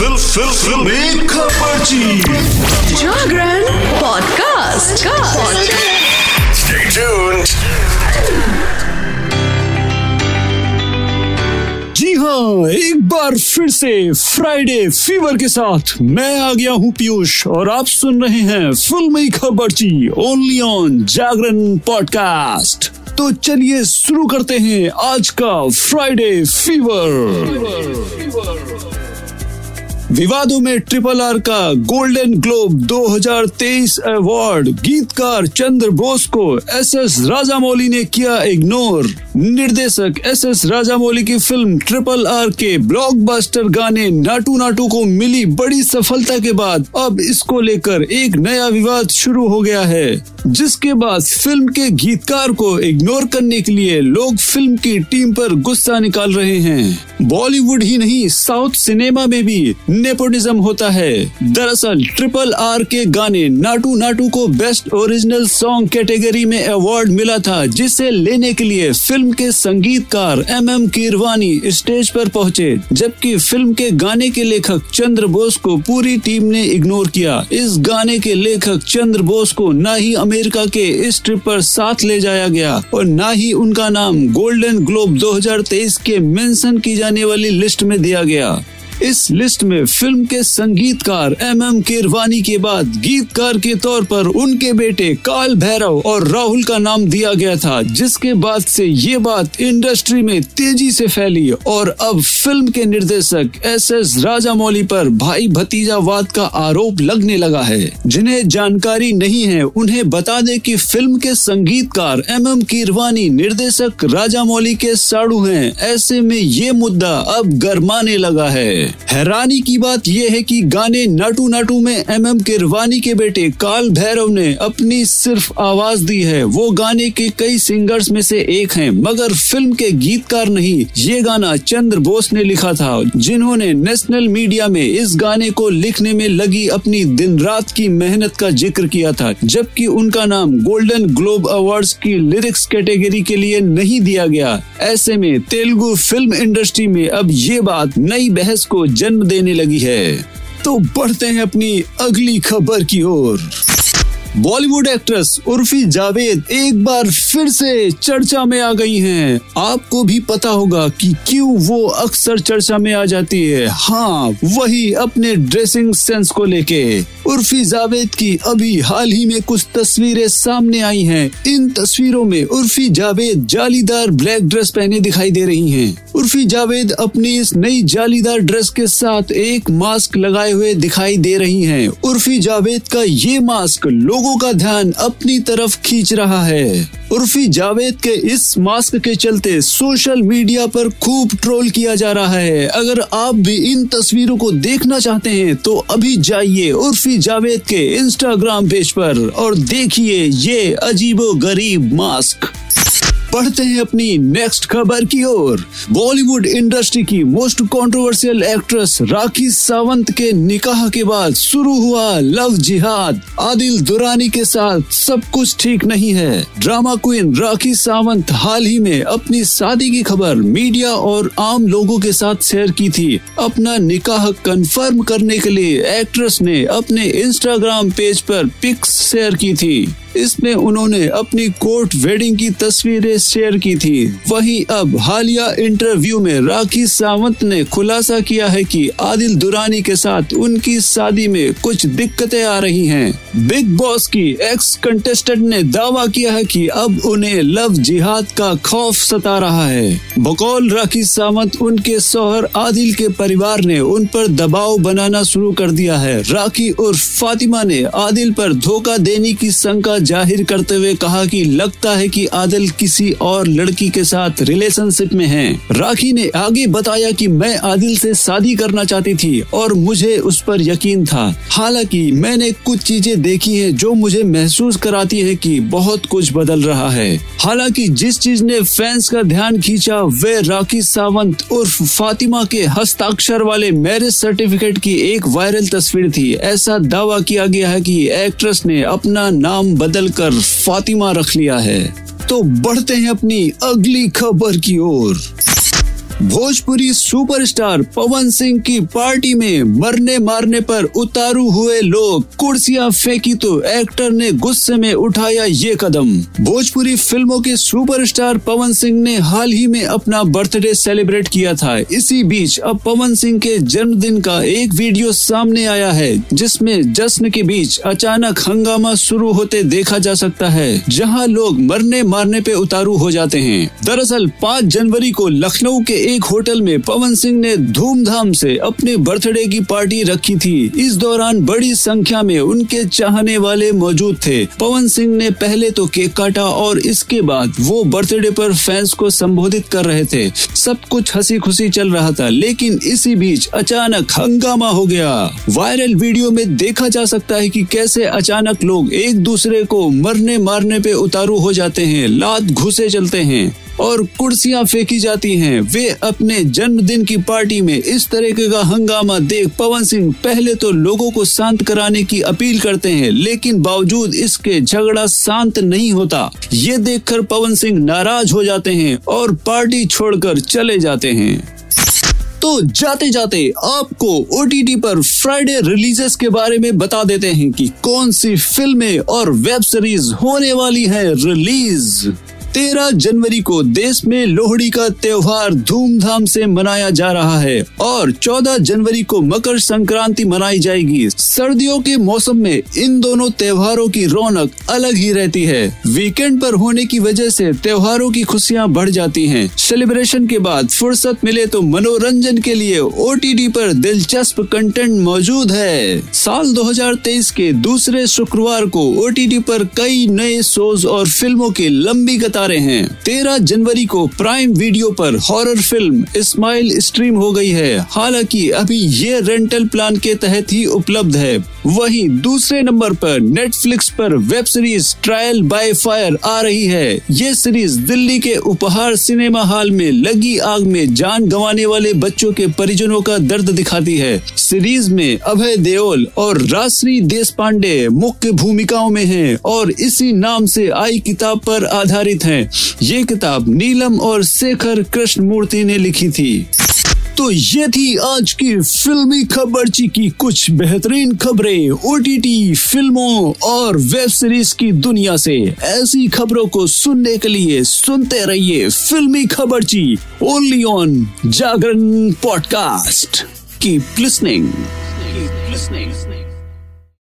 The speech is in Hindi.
फिल फिल फिल। खबरची जागरण पॉडकास्ट Stay tuned. जी हाँ एक बार फिर से फ्राइडे फीवर के साथ मैं आ गया हूँ पीयूष और आप सुन रहे हैं फिल्मी खबरची ओनली ऑन जागरण पॉडकास्ट तो चलिए शुरू करते हैं आज का फ्राइडे फीवर, फीवर, फीवर विवादों में ट्रिपल आर का गोल्डन ग्लोब 2023 अवार्ड। गीतकार चंद्र बोस को एस एस राजामौली ने किया इग्नोर। निर्देशक एस एस राजामौली की फ़िल्म ट्रिपल आर के ब्लॉकबस्टर गाने नाटू नाटू को मिली बड़ी सफलता के बाद अब इसको लेकर एक नया विवाद शुरू हो गया है, जिसके बाद फ़िल्म के गीतकार को इग्नोर करने के लिए लोग फ़िल्म की टीम पर गुस्सा निकाल रहे हैं। बॉलीवुड ही नहीं, साउथ सिनेमा में भी नेपोटिज्म होता है। दरअसल, ट्रिपल आर के गाने नाटू नाटू को बेस्ट ओरिजिनल सॉन्ग कैटेगरी में अवार्ड मिला था, जिसे लेने के लिए फ़िल्म के संगीतकार एम एम कीरवानी स्टेज पर पहुँचे, जबकि फ़िल्म के गाने के लेखक चंद्र बोस को पूरी टीम ने इग्नोर किया। इस गाने के लेखक चंद्र बोस को न ही अमेरिका के इस ट्रिप पर साथ ले जाया गया और न ही उनका नाम गोल्डन ग्लोब 2023 के मेंशन की जाने वाली लिस्ट में दिया गया। इस लिस्ट में फ़िल्म के संगीतकार एम एम केरवानी के बाद गीतकार के तौर पर उनके बेटे काल भैरव और राहुल का नाम दिया गया था, जिसके बाद से ये बात इंडस्ट्री में तेज़ी से फैली और अब फ़िल्म के निर्देशक एस एस राजामौली पर भाई भतीजावाद का आरोप लगने लगा है। जिन्हें जानकारी नहीं है, उन्हें बता दे कि फ़िल्म के संगीतकार एम एम कीरवानी निर्देशक राजामौली के साड़ू हैं। ऐसे में ये मुद्दा अब गरमाने लगा है। हैरानी की बात यह है कि गाने नाटू नाटू में एम एम किरवानी के बेटे काल भैरव ने अपनी सिर्फ़ आवाज़ दी है। वो गाने के कई सिंगर्स में से एक हैं, मगर फ़िल्म के गीतकार नहीं। ये गाना चंद्र बोस ने लिखा था, जिन्होंने नेशनल मीडिया में इस गाने को लिखने में लगी अपनी दिन रात की मेहनत का ज़िक्र किया था, जबकि उनका नाम गोल्डन ग्लोब अवार्ड्स की लिरिक्स कैटेगरी के लिए नहीं दिया गया। ऐसे में तेलुगु फ़िल्म इंडस्ट्री में अब ये बात नई बहस को जन्म देने लगी है तो बढ़ते हैं अपनी अगली खबर की ओर। बॉलीवुड एक्ट्रेस उर्फी जावेद एक बार फिर से चर्चा में आ गई हैं। आपको भी पता होगा कि क्यों वो अक्सर चर्चा में आ जाती है हाँ वही अपने ड्रेसिंग सेंस को लेके उर्फी जावेद की अभी हाल ही में कुछ तस्वीरें सामने आई हैं। इन तस्वीरों में उर्फी जावेद जालीदार ब्लैक ड्रेस पहने दिखाई दे रही हैं। उर्फी जावेद अपनी इस नई जालीदार ड्रेस के साथ एक मास्क लगाए हुए दिखाई दे रही हैं। उर्फी जावेद का ये मास्क लोगों का ध्यान अपनी तरफ़ खींच रहा है। उर्फी जावेद के इस मास्क के चलते सोशल मीडिया पर खूब ट्रोल किया जा रहा है। अगर आप भी इन तस्वीरों को देखना चाहते हैं तो अभी जाइए उर्फी जावेद के इंस्टाग्राम पेज पर और देखिए ये अजीबो गरीब मास्क। बढ़ते हैं अपनी नेक्स्ट खबर की ओर। बॉलीवुड इंडस्ट्री की most controversial actress Rakhi Sawant के निकाह के बाद शुरू हुआ लव जिहाद। आदिल दुरानी के साथ सब कुछ ठीक नहीं है। ड्रामा क्वीन राखी सावंत हाल ही में अपनी शादी की खबर मीडिया और आम लोगों के साथ शेयर की थी। अपना निकाह कंफर्म करने के लिए एक्ट्रेस ने अपने इंस्टाग्राम पेज पर पिक्स शेयर की थी। इसमें उन्होंने अपनी कोर्ट वेडिंग की तस्वीरें शेयर की थी। वहीं अब हालिया इंटरव्यू में राखी सावंत ने खुलासा किया है कि आदिल दुरानी के साथ उनकी शादी में कुछ दिक्कतें आ रही हैं। बिग बॉस की एक्स कंटेस्टेंट ने दावा किया है कि अब उन्हें लव जिहाद का खौफ सता रहा है। बकौल राखी सावंत उनके सोहर आदिल के परिवार ने उन पर दबाव बनाना शुरू कर दिया है। राखी उर्फ़ फातिमा ने आदिल पर धोखा देने की शंका ज़ाहिर करते हुए कहा कि लगता है कि आदिल किसी और लड़की के साथ रिलेशनशिप में हैं। राखी ने आगे बताया कि मैं आदिल से शादी करना चाहती थी और मुझे उस पर यकीन था। हालाँकि मैंने कुछ चीज़ें देखी हैं जो मुझे महसूस कराती है कि बहुत कुछ बदल रहा है। हालाँकि जिस चीज़ ने फैंस का ध्यान खींचा, वे राखी सावंत उर्फ़ फातिमा के हस्ताक्षर वाले मैरिज सर्टिफिकेट की एक वायरल तस्वीर थी। ऐसा दावा किया गया है कि एक्ट्रेस ने अपना नाम बदल कर फातिमा रख लिया है तो बढ़ते हैं अपनी अगली खबर की ओर। भोजपुरी सुपरस्टार पवन सिंह की पार्टी में मरने मारने पर उतारू हुए लोग, कुर्सियाँ फेंकी तो एक्टर ने गुस्से में उठाया ये कदम। भोजपुरी फ़िल्मों के सुपरस्टार पवन सिंह ने हाल ही में अपना बर्थडे सेलिब्रेट किया था। इसी बीच अब पवन सिंह के जन्मदिन का एक वीडियो सामने आया है, जिसमें जश्न के बीच अचानक हंगामा शुरू होते देखा जा सकता है, जहाँ लोग मरने मारने पे उतारू हो जाते हैं। दरअसल 5 जनवरी को लखनऊ के एक होटल में पवन सिंह ने धूमधाम से अपने बर्थडे की पार्टी रखी थी। इस दौरान बड़ी संख्या में उनके चाहने वाले मौजूद थे। पवन सिंह ने पहले तो केक काटा और इसके बाद वो बर्थडे पर फैंस को संबोधित कर रहे थे। सब कुछ हँसी खुशी चल रहा था, लेकिन इसी बीच अचानक हंगामा हो गया। वायरल वीडियो में देखा जा सकता है कि कैसे अचानक लोग एक दूसरे को मरने मारने पे उतारू हो जाते हैं, लात घुसे चलते हैं। और कुर्सियाँ फेंकी जाती हैं। वे अपने जन्मदिन की पार्टी में इस तरीके का हंगामा देख पवन सिंह पहले तो लोगों को शांत कराने की अपील करते हैं, लेकिन बावजूद इसके झगड़ा शांत नहीं होता। ये देखकर पवन सिंह नाराज़ हो जाते हैं और पार्टी छोड़कर चले जाते हैं। तो जाते जाते आपको ओटीटी पर फ्राइडे रिलीजेस के बारे में बता देते हैं कि कौन सी फ़िल्में और वेब सीरीज़ होने वाली है रिलीज़ तेरह जनवरी को देश में लोहड़ी का त्योहार धूमधाम से मनाया जा रहा है और चौदह जनवरी को मकर संक्रांति मनाई जाएगी। सर्दियों के मौसम में इन दोनों त्योहारों की रौनक अलग ही रहती है। वीकेंड पर होने की वजह से त्योहारों की खुशियाँ बढ़ जाती हैं। सेलिब्रेशन के बाद फुर्सत मिले तो मनोरंजन के लिए ओ टी पर दिलचस्प कंटेंट मौजूद है। साल 2023 के दूसरे शुक्रवार को ओ टी पर कई नए शोज़ और फ़िल्मों की लंबी कतार सितारे हैं। तेरह जनवरी को प्राइम वीडियो पर हॉरर फ़िल्म स्माइल स्ट्रीम हो गई है। हालाँकि अभी ये रेंटल प्लान के तहत ही उपलब्ध है। वहीं दूसरे नंबर पर नेटफ्लिक्स पर web series Trial by Fire आ रही है। ये सीरीज़ दिल्ली के उपहार सिनेमा हॉल में लगी आग में जान गंवाने वाले बच्चों के परिजनों का दर्द दिखाती है। सीरीज़ में अभय देओल और राश्री देश मुख्य भूमिकाओं में हैं और इसी नाम से आई किताब पर आधारित है ये किताब नीलम और शेखर कृष्ण मूर्ति ने लिखी थी। तो ये थी आज की फिल्मी खबरची की कुछ बेहतरीन खबरें ओटीटी फ़िल्मों और वेब सीरीज़ की दुनिया से। ऐसी खबरों को सुनने के लिए सुनते रहिए फिल्मी खबरची only on Jagran podcast. Keep listening keep listening